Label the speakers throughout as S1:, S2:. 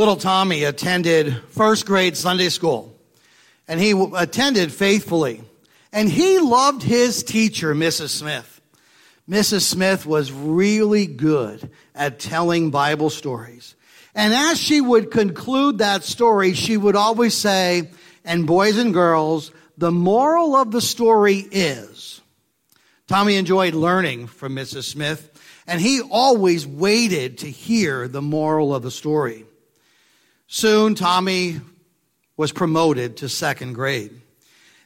S1: Little Tommy attended first grade Sunday school, and he attended faithfully. And he loved his teacher, Mrs. Smith. Mrs. Smith was really good at telling Bible stories. And as she would conclude that story, she would always say, and boys and girls, the moral of the story is. Tommy enjoyed learning from Mrs. Smith, and he always waited to hear the moral of the story. Soon, Tommy was promoted to second grade.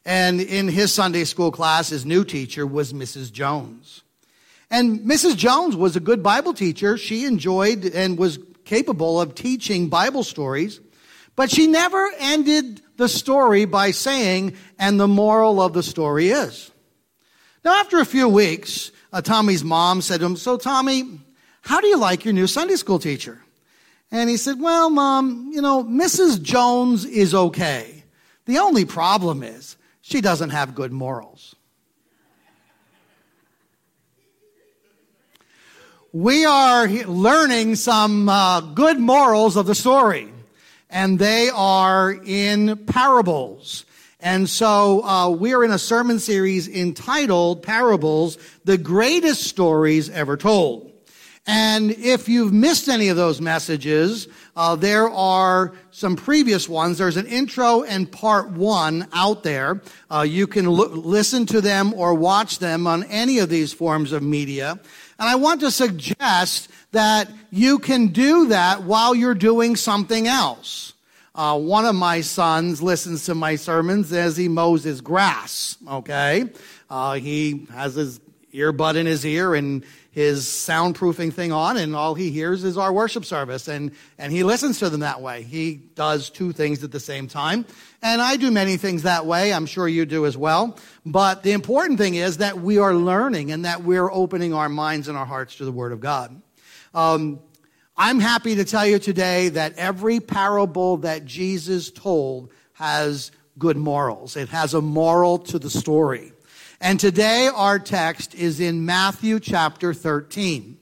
S1: And in his Sunday school class, his new teacher was Mrs. Jones. And Mrs. Jones was a good Bible teacher. She enjoyed and was capable of teaching Bible stories. But she never ended the story by saying, and the moral of the story is. Now, after a few weeks, uh, Tommy's mom said to him, So, Tommy, how do you like your new Sunday school teacher? And he said, Well, Mom, you know, Mrs. Jones is okay. The only problem is she doesn't have good morals. We are learning some uh, good morals of the story, and they are in parables. And so uh, we are in a sermon series entitled Parables, the greatest stories ever told. And if you've missed any of those messages, uh, there are some previous ones. There's an intro and part one out there. Uh, you can l- listen to them or watch them on any of these forms of media. And I want to suggest that you can do that while you're doing something else. Uh, one of my sons listens to my sermons as he mows his grass. Okay, uh, he has his earbud in his ear and his soundproofing thing on and all he hears is our worship service and, and he listens to them that way. He does two things at the same time. And I do many things that way. I'm sure you do as well. But the important thing is that we are learning and that we're opening our minds and our hearts to the Word of God. Um, I'm happy to tell you today that every parable that Jesus told has good morals. It has a moral to the story. And today our text is in Matthew chapter 13.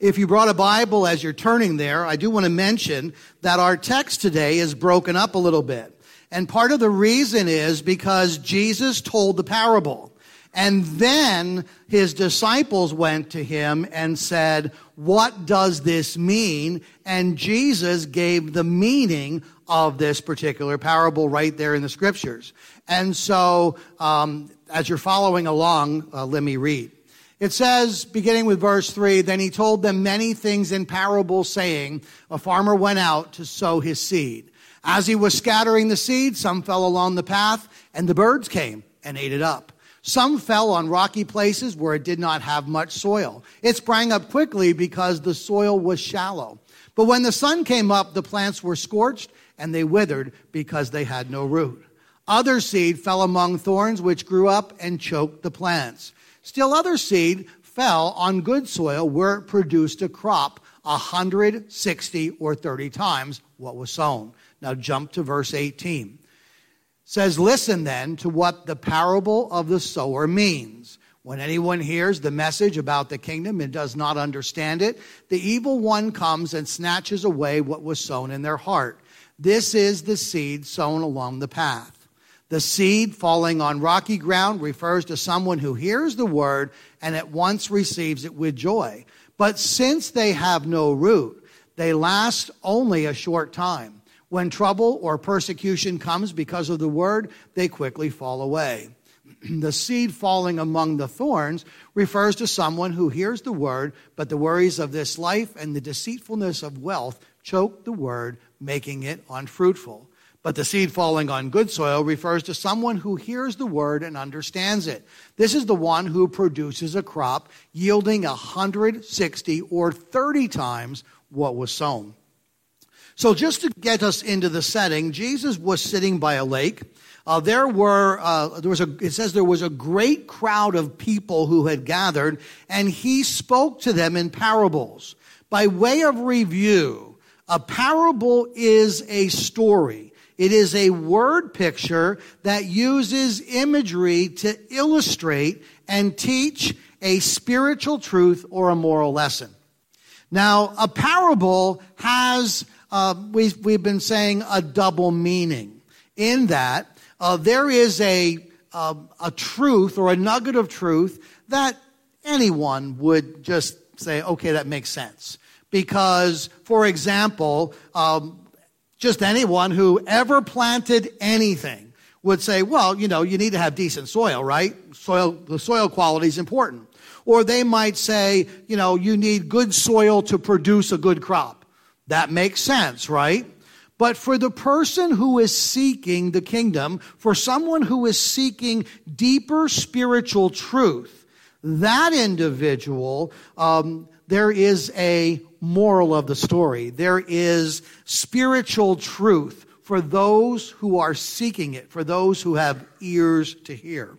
S1: If you brought a Bible as you're turning there, I do want to mention that our text today is broken up a little bit. And part of the reason is because Jesus told the parable. And then his disciples went to him and said, What does this mean? And Jesus gave the meaning of this particular parable right there in the scriptures. And so um, as you're following along, uh, let me read. It says, beginning with verse 3, then he told them many things in parables, saying, A farmer went out to sow his seed. As he was scattering the seed, some fell along the path, and the birds came and ate it up. Some fell on rocky places where it did not have much soil. It sprang up quickly because the soil was shallow. But when the sun came up, the plants were scorched, and they withered because they had no root. Other seed fell among thorns, which grew up and choked the plants. Still other seed fell on good soil where it produced a crop 160 or 30 times what was sown. Now jump to verse 18. Says, Listen then to what the parable of the sower means. When anyone hears the message about the kingdom and does not understand it, the evil one comes and snatches away what was sown in their heart. This is the seed sown along the path. The seed falling on rocky ground refers to someone who hears the word and at once receives it with joy. But since they have no root, they last only a short time. When trouble or persecution comes because of the word, they quickly fall away. the seed falling among the thorns refers to someone who hears the word, but the worries of this life and the deceitfulness of wealth choke the word, making it unfruitful. But the seed falling on good soil refers to someone who hears the word and understands it. This is the one who produces a crop yielding 160 or 30 times what was sown. So, just to get us into the setting, Jesus was sitting by a lake. Uh, there were, uh, there was a, it says there was a great crowd of people who had gathered, and he spoke to them in parables. By way of review, a parable is a story it is a word picture that uses imagery to illustrate and teach a spiritual truth or a moral lesson. Now, a parable has uh, we, we've been saying a double meaning in that uh, there is a, uh, a truth or a nugget of truth that anyone would just say, okay, that makes sense. Because, for example, um, just anyone who ever planted anything would say, well, you know, you need to have decent soil, right? Soil, the soil quality is important. Or they might say, you know, you need good soil to produce a good crop. That makes sense, right? But for the person who is seeking the kingdom, for someone who is seeking deeper spiritual truth, that individual, um, there is a moral of the story. There is spiritual truth for those who are seeking it, for those who have ears to hear.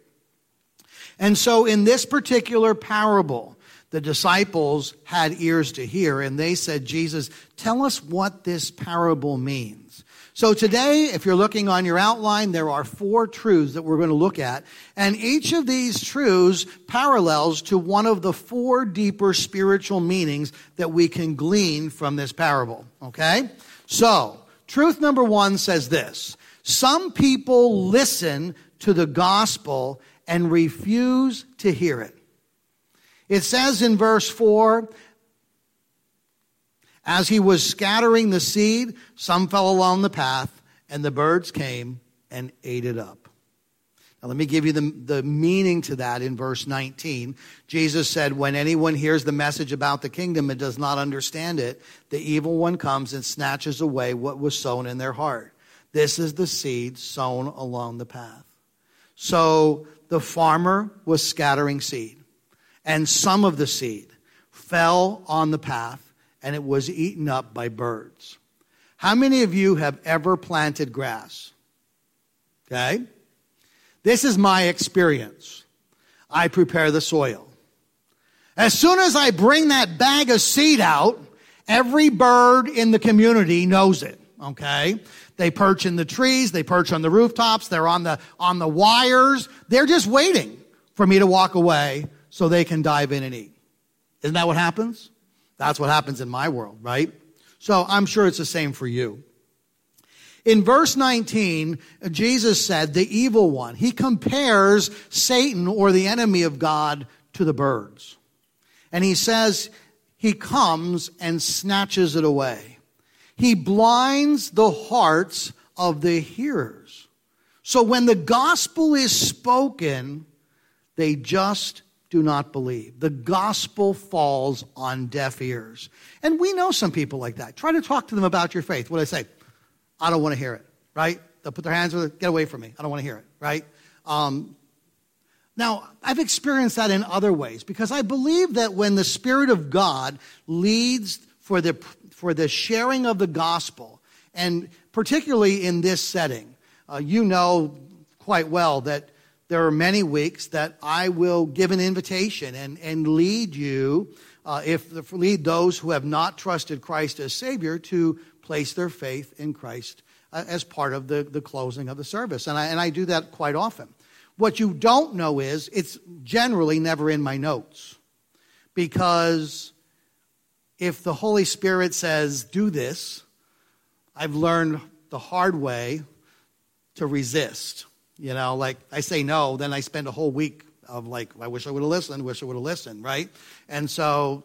S1: And so in this particular parable, the disciples had ears to hear and they said, Jesus, tell us what this parable means. So today, if you're looking on your outline, there are four truths that we're going to look at. And each of these truths parallels to one of the four deeper spiritual meanings that we can glean from this parable. Okay? So, truth number one says this. Some people listen to the gospel and refuse to hear it. It says in verse 4 As he was scattering the seed, some fell along the path, and the birds came and ate it up. Now, let me give you the, the meaning to that in verse 19. Jesus said, When anyone hears the message about the kingdom and does not understand it, the evil one comes and snatches away what was sown in their heart. This is the seed sown along the path. So the farmer was scattering seed, and some of the seed fell on the path, and it was eaten up by birds. How many of you have ever planted grass? Okay? This is my experience. I prepare the soil. As soon as I bring that bag of seed out, every bird in the community knows it. Okay? They perch in the trees, they perch on the rooftops, they're on the, on the wires. They're just waiting for me to walk away so they can dive in and eat. Isn't that what happens? That's what happens in my world, right? So I'm sure it's the same for you. In verse 19, Jesus said, the evil one, he compares Satan or the enemy of God to the birds. And he says, he comes and snatches it away. He blinds the hearts of the hearers. So when the gospel is spoken, they just do not believe. The gospel falls on deaf ears. And we know some people like that. Try to talk to them about your faith. What do I say? I don't want to hear it, right? They'll put their hands it, get away from me. I don't want to hear it, right? Um, now, I've experienced that in other ways because I believe that when the Spirit of God leads for the for the sharing of the gospel, and particularly in this setting. Uh, you know quite well that there are many weeks that I will give an invitation and, and lead you, uh, if lead those who have not trusted Christ as Savior to place their faith in Christ uh, as part of the, the closing of the service. And I, and I do that quite often. What you don't know is it's generally never in my notes because if the Holy Spirit says, do this, I've learned the hard way to resist. You know, like I say no, then I spend a whole week of like, I wish I would have listened, wish I would have listened, right? And so,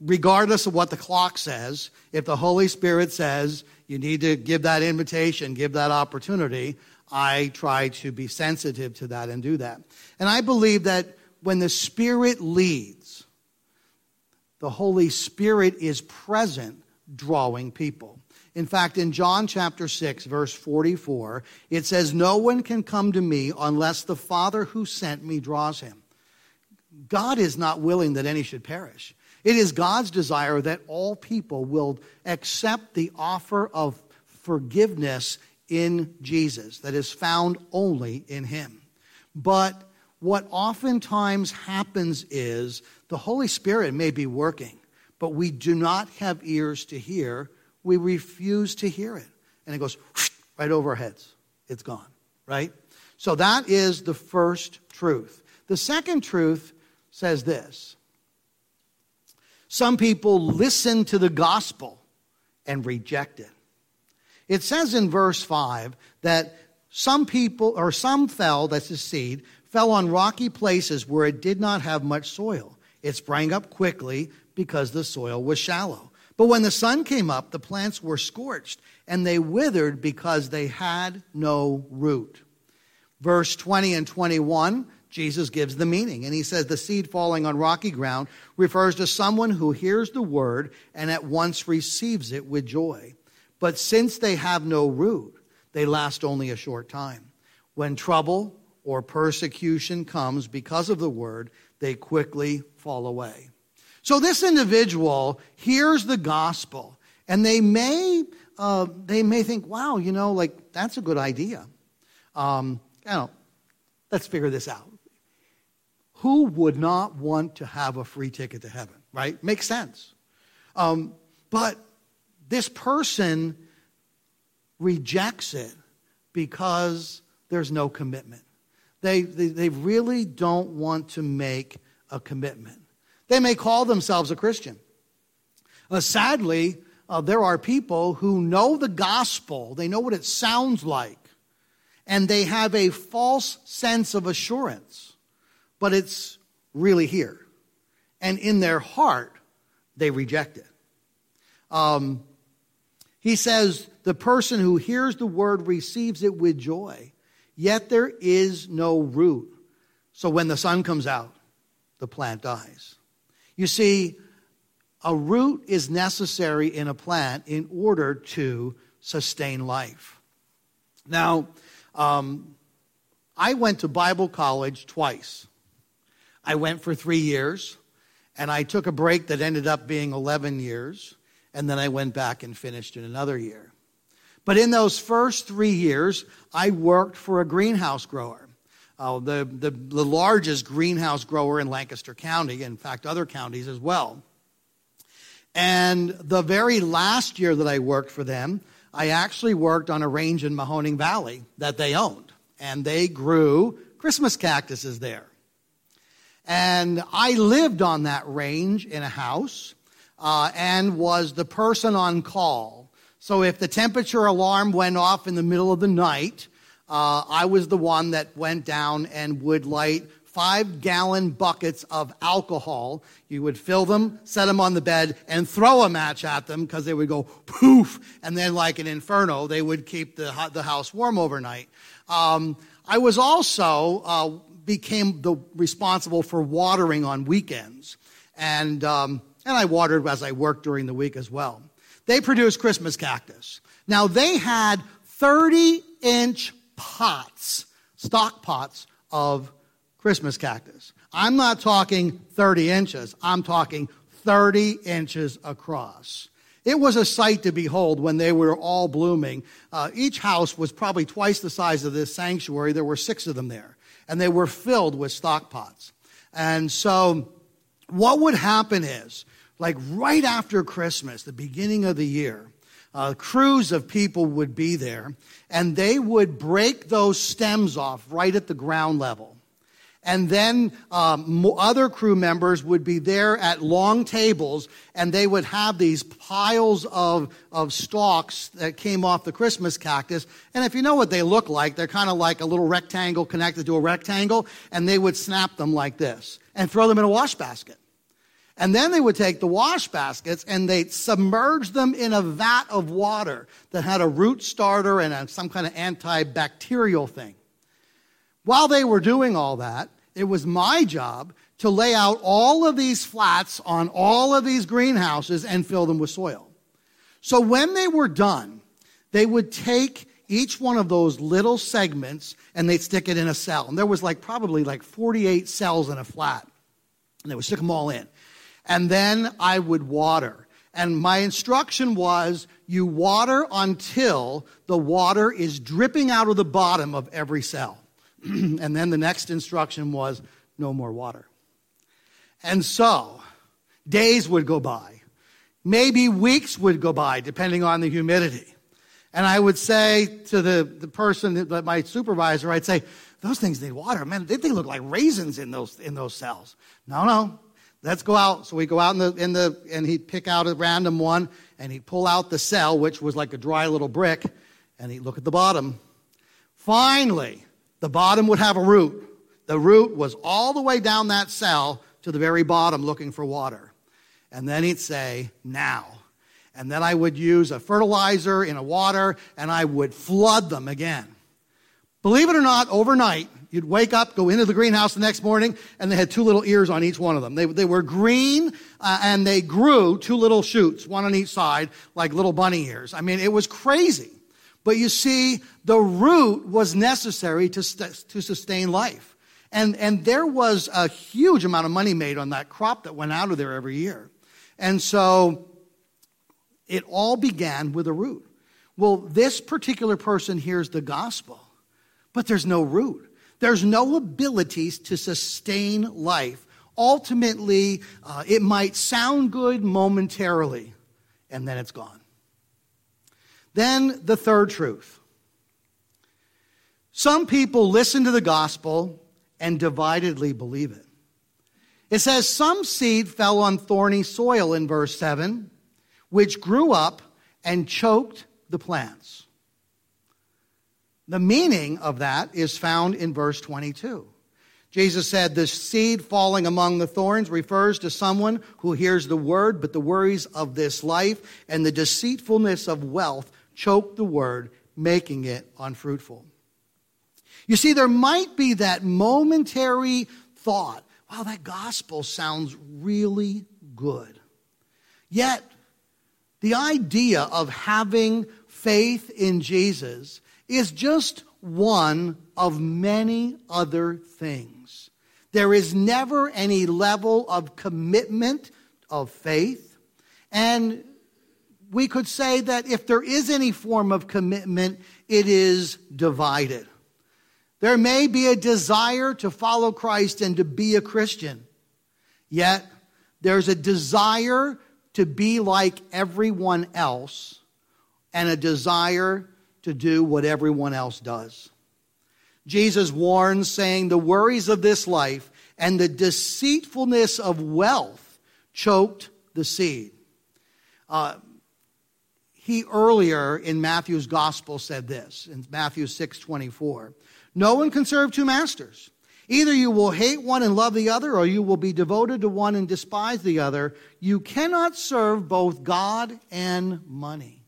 S1: regardless of what the clock says, if the Holy Spirit says you need to give that invitation, give that opportunity, I try to be sensitive to that and do that. And I believe that when the Spirit leads, the Holy Spirit is present drawing people. In fact, in John chapter 6, verse 44, it says, No one can come to me unless the Father who sent me draws him. God is not willing that any should perish. It is God's desire that all people will accept the offer of forgiveness in Jesus that is found only in Him. But what oftentimes happens is the Holy Spirit may be working, but we do not have ears to hear. We refuse to hear it. And it goes right over our heads. It's gone, right? So that is the first truth. The second truth says this Some people listen to the gospel and reject it. It says in verse 5 that some people, or some fell, that's the seed, fell on rocky places where it did not have much soil. It sprang up quickly because the soil was shallow. But when the sun came up, the plants were scorched, and they withered because they had no root. Verse 20 and 21, Jesus gives the meaning, and he says the seed falling on rocky ground refers to someone who hears the word and at once receives it with joy. But since they have no root, they last only a short time. When trouble or persecution comes because of the word, they quickly fall away. So this individual hears the gospel, and they may uh, they may think, "Wow, you know, like that's a good idea." Um, you know, let's figure this out. Who would not want to have a free ticket to heaven? Right? Makes sense. Um, but this person rejects it because there's no commitment. They, they, they really don't want to make a commitment. They may call themselves a Christian. Uh, sadly, uh, there are people who know the gospel, they know what it sounds like, and they have a false sense of assurance, but it's really here. And in their heart, they reject it. Um, he says, The person who hears the word receives it with joy, yet there is no root. So when the sun comes out, the plant dies. You see, a root is necessary in a plant in order to sustain life. Now, um, I went to Bible college twice. I went for three years, and I took a break that ended up being 11 years, and then I went back and finished in another year. But in those first three years, I worked for a greenhouse grower uh, the, the, the largest greenhouse grower in Lancaster County, in fact, other counties as well. And the very last year that I worked for them, I actually worked on a range in Mahoning Valley that they owned. And they grew Christmas cactuses there. And I lived on that range in a house uh, and was the person on call. So if the temperature alarm went off in the middle of the night, uh, I was the one that went down and would light five gallon buckets of alcohol. You would fill them, set them on the bed, and throw a match at them because they would go poof. And then, like an inferno, they would keep the, the house warm overnight. Um, I was also uh, became the responsible for watering on weekends, and um, and I watered as I worked during the week as well. They produced Christmas cactus. Now they had 30 inch pots, stock pots of Christmas cactus. I'm not talking 30 inches, I'm talking 30 inches across. It was a sight to behold when they were all blooming. Uh, each house was probably twice the size of this sanctuary. There were six of them there, and they were filled with stock pots. And so, what would happen is, like right after Christmas, the beginning of the year, uh, crews of people would be there, and they would break those stems off right at the ground level. And then um, other crew members would be there at long tables, and they would have these piles of, of stalks that came off the Christmas cactus. And if you know what they look like, they're kind of like a little rectangle connected to a rectangle, and they would snap them like this and throw them in a wash basket. And then they would take the wash baskets and they'd submerge them in a vat of water that had a root starter and a, some kind of antibacterial thing. While they were doing all that, it was my job to lay out all of these flats on all of these greenhouses and fill them with soil. So when they were done, they would take each one of those little segments and they'd stick it in a cell. And there was like probably like 48 cells in a flat. And they would stick them all in and then I would water. And my instruction was you water until the water is dripping out of the bottom of every cell. and then the next instruction was no more water. And so days would go by. Maybe weeks would go by, depending on the humidity. And I would say to the, the person, that, my supervisor, I'd say, those things need water. Man, they, they look like raisins in those, in those cells. No, no. Let's go out. So we go out in the, in the, and he'd pick out a random one and he'd pull out the cell, which was like a dry little brick, and he'd look at the bottom. Finally, the bottom would have a root. The root was all the way down that cell to the very bottom looking for water. And then he'd say, now. And then I would use a fertilizer in a water and I would flood them again. Believe it or not, overnight, you'd wake up, go into the greenhouse the next morning, and they had two little ears on each one of them. They, they were green uh, and they grew two little shoots, one on each side, like little bunny ears. I mean, it was crazy. But you see, the root was necessary to, st- to sustain life. And, and there was a huge amount of money made on that crop that went out of there every year. And so it all began with a root. Well, this particular person hears the gospel, but there's no root. There's no abilities to sustain life. Ultimately, uh, it might sound good momentarily, and then it's gone. Then the third truth. Some people listen to the gospel and dividedly believe it. It says, Some seed fell on thorny soil in verse 7, which grew up and choked the plants. The meaning of that is found in verse 22. Jesus said, The seed falling among the thorns refers to someone who hears the word, but the worries of this life and the deceitfulness of wealth choke the word, making it unfruitful. You see, there might be that momentary thought wow, that gospel sounds really good. Yet, the idea of having faith in Jesus is just one of many other things. There is never any level of commitment of faith. And we could say that if there is any form of commitment, it is divided. There may be a desire to follow Christ and to be a Christian, yet there's a desire to be like everyone else and a desire to do what everyone else does. Jesus warns, saying, The worries of this life and the deceitfulness of wealth choked the seed. Uh, he earlier in Matthew's gospel said this in Matthew 6 24. No one can serve two masters. Either you will hate one and love the other, or you will be devoted to one and despise the other. You cannot serve both God and money.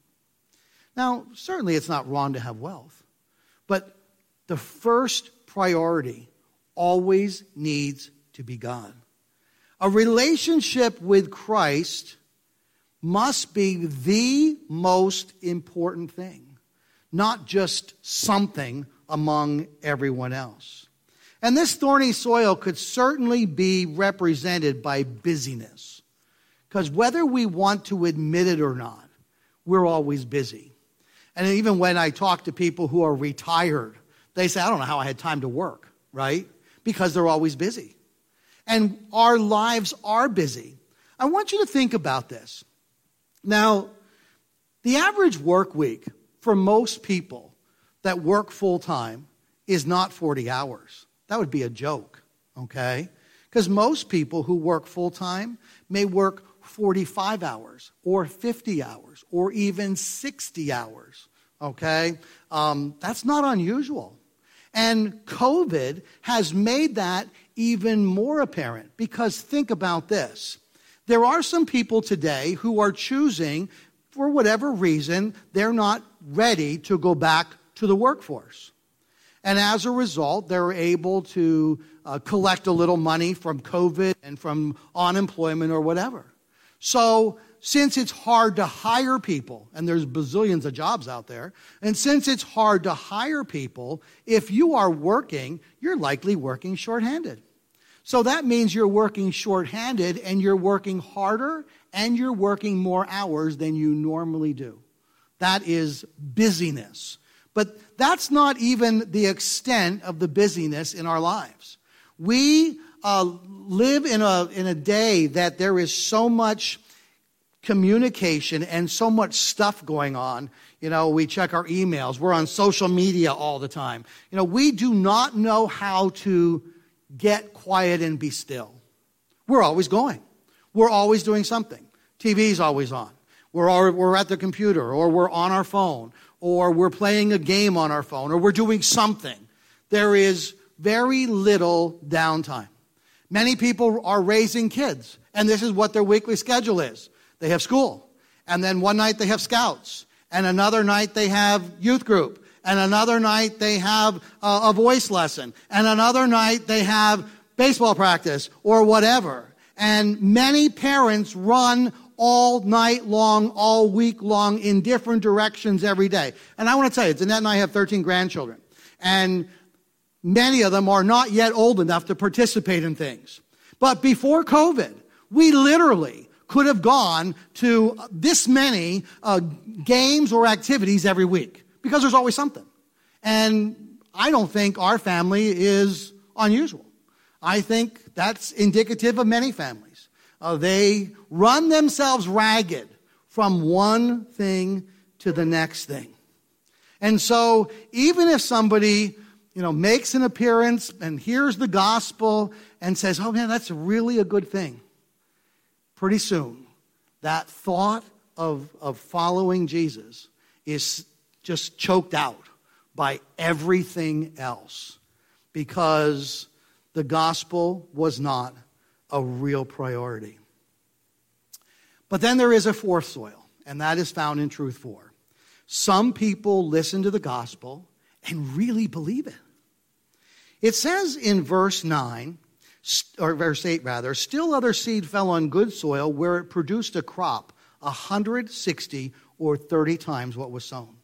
S1: Now, certainly it's not wrong to have wealth, but the first priority always needs to be God. A relationship with Christ must be the most important thing, not just something among everyone else. And this thorny soil could certainly be represented by busyness. Because whether we want to admit it or not, we're always busy. And even when I talk to people who are retired, they say, I don't know how I had time to work, right? Because they're always busy. And our lives are busy. I want you to think about this. Now, the average work week for most people that work full time is not 40 hours. That would be a joke, okay? Because most people who work full time may work 45 hours or 50 hours or even 60 hours, okay? Um, that's not unusual. And COVID has made that even more apparent because think about this. There are some people today who are choosing, for whatever reason, they're not ready to go back to the workforce. And as a result, they're able to uh, collect a little money from COVID and from unemployment or whatever. So, since it's hard to hire people, and there's bazillions of jobs out there, and since it's hard to hire people, if you are working, you're likely working shorthanded. So that means you're working shorthanded and you're working harder and you're working more hours than you normally do. That is busyness. But that's not even the extent of the busyness in our lives. We uh, live in a, in a day that there is so much communication and so much stuff going on. You know, we check our emails, we're on social media all the time. You know, we do not know how to get quiet and be still. We're always going. We're always doing something. TV's always on. We're, all, we're at the computer, or we're on our phone, or we're playing a game on our phone, or we're doing something. There is very little downtime. Many people are raising kids, and this is what their weekly schedule is. They have school, and then one night they have scouts, and another night they have youth group, and another night they have a, voice lesson, and another night they have baseball practice or whatever. And many parents run all night long, all week long in different directions every day. And I want to tell you, Danette and I have 13 grandchildren. And many of them are not yet old enough to participate in things. But before COVID, we literally could have gone to this many uh, games or activities every week because there's always something. And I don't think our family is unusual. I think that's indicative of many families. Uh, they run themselves ragged from one thing to the next thing. And so, even if somebody, you know, makes an appearance and hears the gospel and says, oh man, that's really a good thing, pretty soon, that thought of, of following Jesus is just choked out by everything else because the gospel was not a real priority. But then there is a fourth soil, and that is found in Truth 4. Some people listen to the gospel and really believe it. It says in verse 9, or verse 8 rather, still other seed fell on good soil where it produced a crop 160 or 30 times what was sown.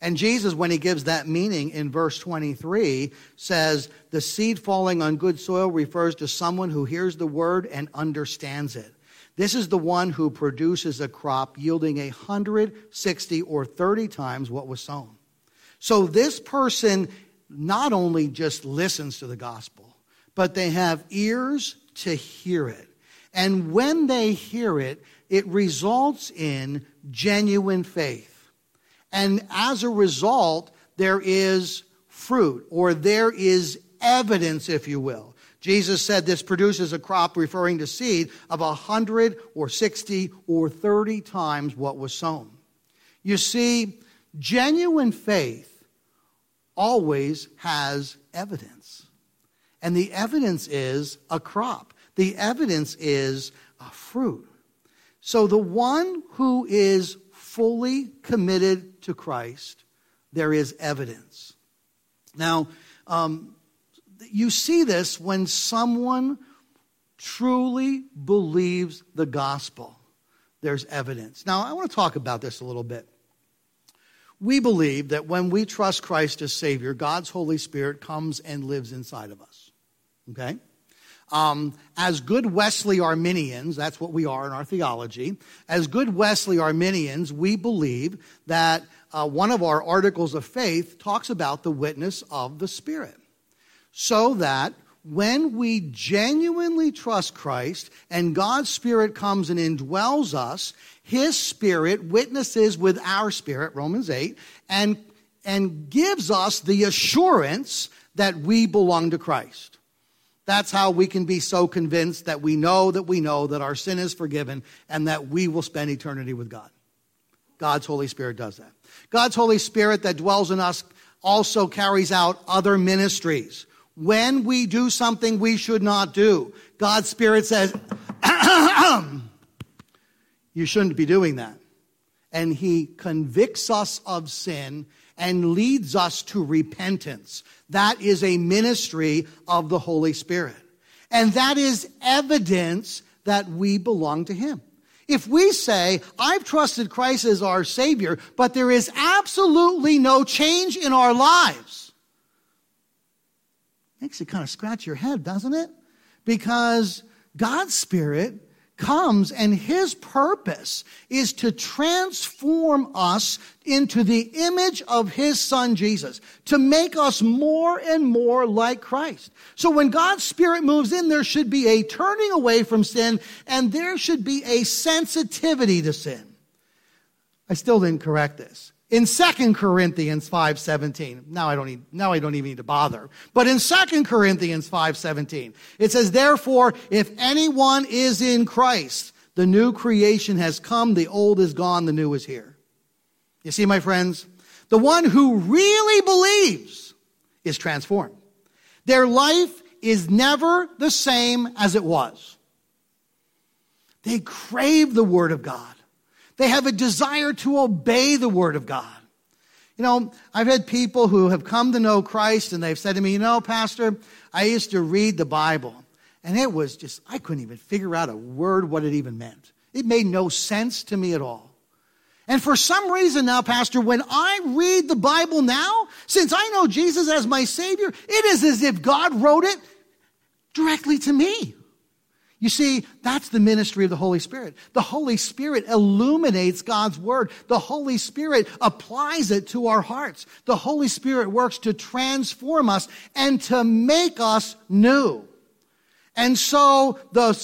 S1: And Jesus, when he gives that meaning in verse 23, says, The seed falling on good soil refers to someone who hears the word and understands it. This is the one who produces a crop yielding a 160 or 30 times what was sown. So this person not only just listens to the gospel, but they have ears to hear it. And when they hear it, it results in genuine faith. And as a result, there is fruit, or there is evidence, if you will. Jesus said this produces a crop, referring to seed, of a hundred or sixty or thirty times what was sown. You see, genuine faith always has evidence. And the evidence is a crop, the evidence is a fruit. So the one who is fully committed to Christ, there is evidence. Now, um, you see this when someone truly believes the gospel. There's evidence. Now, I want to talk about this a little bit. We believe that when we trust Christ as Savior, God's Holy Spirit comes and lives inside of us. Okay? Um, as good Wesleyan Arminians, that's what we are in our theology, as good Wesleyan Arminians, we believe that uh, one of our articles of faith talks about the witness of the Spirit. So that when we genuinely trust Christ and God's Spirit comes and indwells us, His Spirit witnesses with our spirit, Romans 8, and, and gives us the assurance that we belong to Christ. That's how we can be so convinced that we know that we know that our sin is forgiven and that we will spend eternity with God. God's Holy Spirit does that. God's Holy Spirit that dwells in us also carries out other ministries. When we do something we should not do, God's Spirit says, You shouldn't be doing that. And He convicts us of sin and leads us to repentance. That is a ministry of the Holy Spirit. And that is evidence that we belong to Him. If we say, I've trusted Christ as our Savior, but there is absolutely no change in our lives, makes you kind of scratch your head, doesn't it? Because God's Spirit comes and his purpose is to transform us into the image of his son Jesus, to make us more and more like Christ. So when God's Spirit moves in, there should be a turning away from sin and there should be a sensitivity to sin. I still didn't correct this. In 2 Corinthians 5:17. Now I don't need, now I don't even need to bother. But in 2 Corinthians 5:17, it says, "Therefore, if anyone is in Christ, the new creation has come, the old is gone, the new is here." You see, my friends, the one who really believes is transformed. Their life is never the same as it was. They crave the Word of God. They have a desire to obey the Word of God. You know, I've had people who have come to know Christ and they've said to me, you know, Pastor, I used to read the Bible and it was just, I couldn't even figure out a word what it even meant. It made no sense to me at all. And for some reason now, Pastor, when I read the Bible now, since I know Jesus as my Savior, it is as if God wrote it directly to me. You see, that's the ministry of the Holy Spirit. The Holy Spirit illuminates God's Word. The Holy Spirit applies it to our hearts. The Holy Spirit works to transform us and to make us new. And so the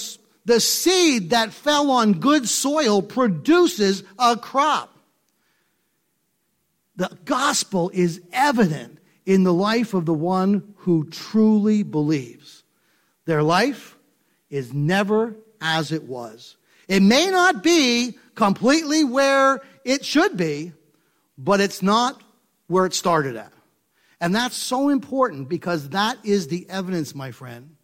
S1: the seed that fell on good soil produces a crop. The gospel is evident in the life of the one who truly believes. Their life is never as it was. It may not be completely where it should be, but it's not where it started at. And that's so important because that is the evidence, my friend,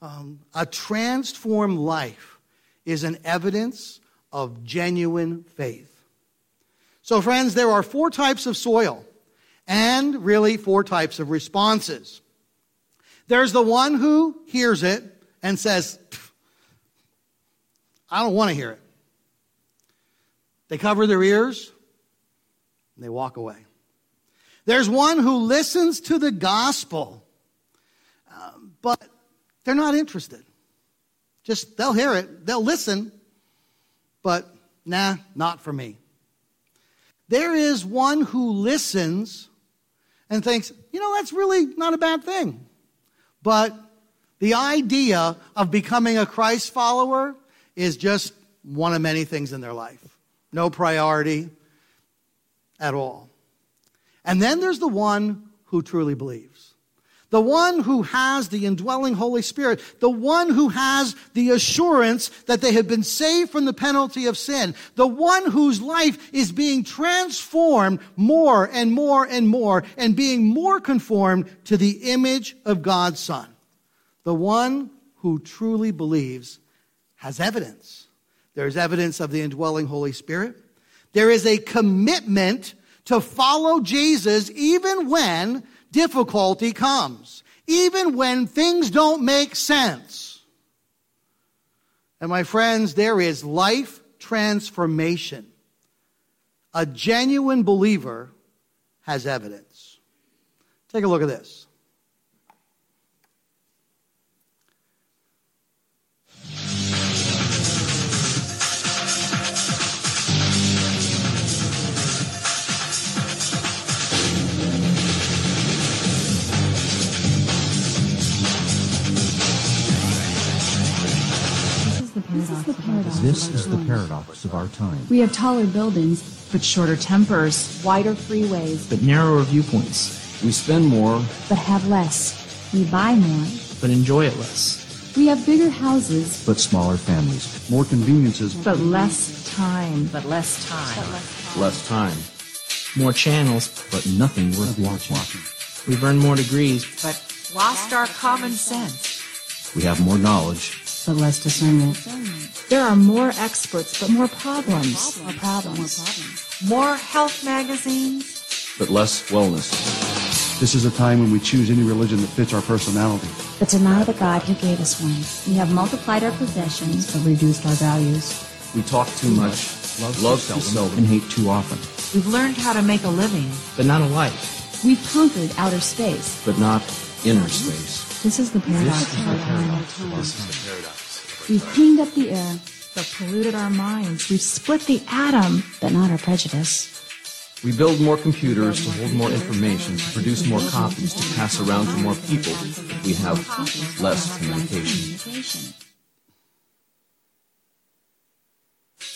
S1: um, a transformed life is an evidence of genuine faith. So, friends, there are four types of soil and really four types of responses. There's the one who hears it and says, I don't want to hear it. They cover their ears and they walk away. There's one who listens to the gospel, uh, but they're not interested. Just, they'll hear it, they'll listen, but nah, not for me. There is one who listens and thinks, you know, that's really not a bad thing. But the idea of becoming a Christ follower is just one of many things in their life. No priority at all. And then there's the one who truly believes the one who has the indwelling Holy Spirit, the one who has the assurance that they have been saved from the penalty of sin, the one whose life is being transformed more and more and more and being more conformed to the image of God's Son. The one who truly believes has evidence. There's evidence of the indwelling Holy Spirit. There is a commitment to follow Jesus even when difficulty comes, even when things don't make sense. And my friends, there is life transformation. A genuine believer has evidence. Take a look at this.
S2: This is the paradox of our time.
S3: We have taller buildings,
S4: but shorter tempers,
S3: wider freeways,
S5: but narrower viewpoints.
S6: We spend more,
S3: but have less. We buy more,
S5: but enjoy it less.
S3: We have bigger houses,
S2: but smaller families.
S7: More conveniences,
S4: but less time. But less time.
S6: Less time.
S5: More channels,
S2: but nothing worth watching.
S5: We've earned more degrees,
S4: but lost our common sense.
S2: We have more knowledge,
S3: but less discernment.
S4: There are more experts, but more problems.
S3: More problems.
S4: More health magazines,
S6: but less wellness.
S7: This is a time when we choose any religion that fits our personality.
S3: But deny the God who gave us one. We have multiplied our possessions, but reduced our values.
S6: We talk too much, love, love too seldom,
S2: and hate too often.
S4: We've learned how to make a living,
S5: but not a life.
S3: We've conquered outer space,
S6: but not inner space.
S3: This is the paradox of our time.
S2: This is the paradox.
S3: We've cleaned up the air,
S4: but polluted our minds. We've split the atom,
S3: but not our prejudice.
S6: We build more computers to hold more information, to produce more copies, to pass around to more people. We have less communication.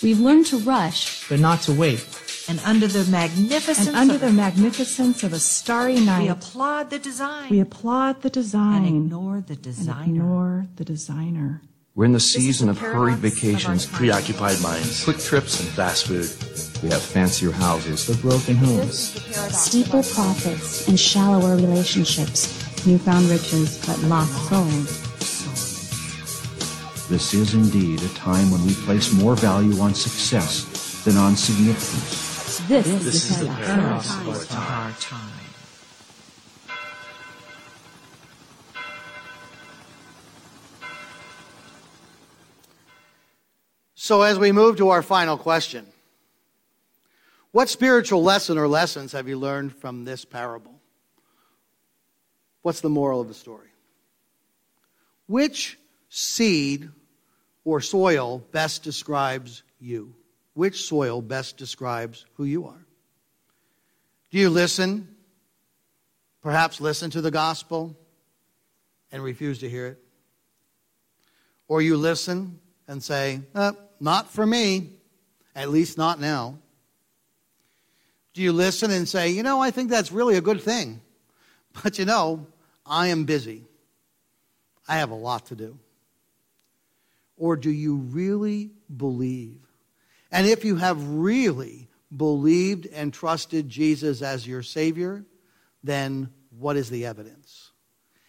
S3: We've learned to rush,
S5: but not to wait.
S8: And under the magnificence
S4: And under
S8: of
S4: the magnificence of a starry night,
S8: we applaud the design
S4: we applaud the design
S8: and ignore the
S4: and
S8: designer.
S4: ignore the designer.
S6: We're in the season
S8: the
S6: of hurried
S8: paradox of
S6: vacations,
S9: preoccupied minds, quick trips, and fast food.
S6: We have fancier houses.
S5: But broken homes.
S3: Steeper profits and shallower relationships. Newfound riches, but lost souls.
S2: This is indeed a time when we place more value on success than on significance.
S3: This,
S9: This is the paradox of our time.
S8: our time.
S1: So, as we move to our final question, what spiritual lesson or lessons have you learned from this parable? What's the moral of the story? Which seed or soil best describes you? Which soil best describes who you are? Do you listen? Perhaps listen to the gospel and refuse to hear it? Or you listen and say, uh, not for me, at least not now. Do you listen and say, you know, I think that's really a good thing, but you know, I am busy. I have a lot to do. Or do you really believe? And if you have really believed and trusted Jesus as your Savior, then what is the evidence?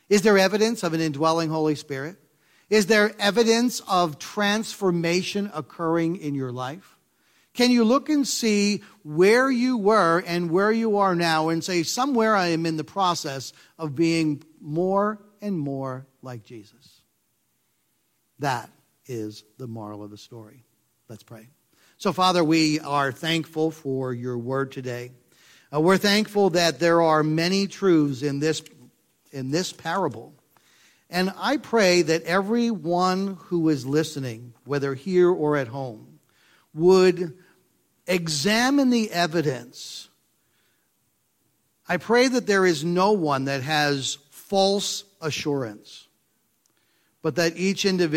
S1: Is there evidence of an indwelling Holy Spirit? Is there evidence of transformation occurring in your life? Can you look and see where you were and where you are now and say, somewhere I am in the process of being more and more like Jesus? That is the moral of the story. Let's pray. So, Father, we are thankful for your word today. Uh, we're thankful that there are many truths in this, in this parable. And I pray that everyone who is listening, whether here or at home, would examine the evidence. I pray that there is no one that has false assurance, but that each individual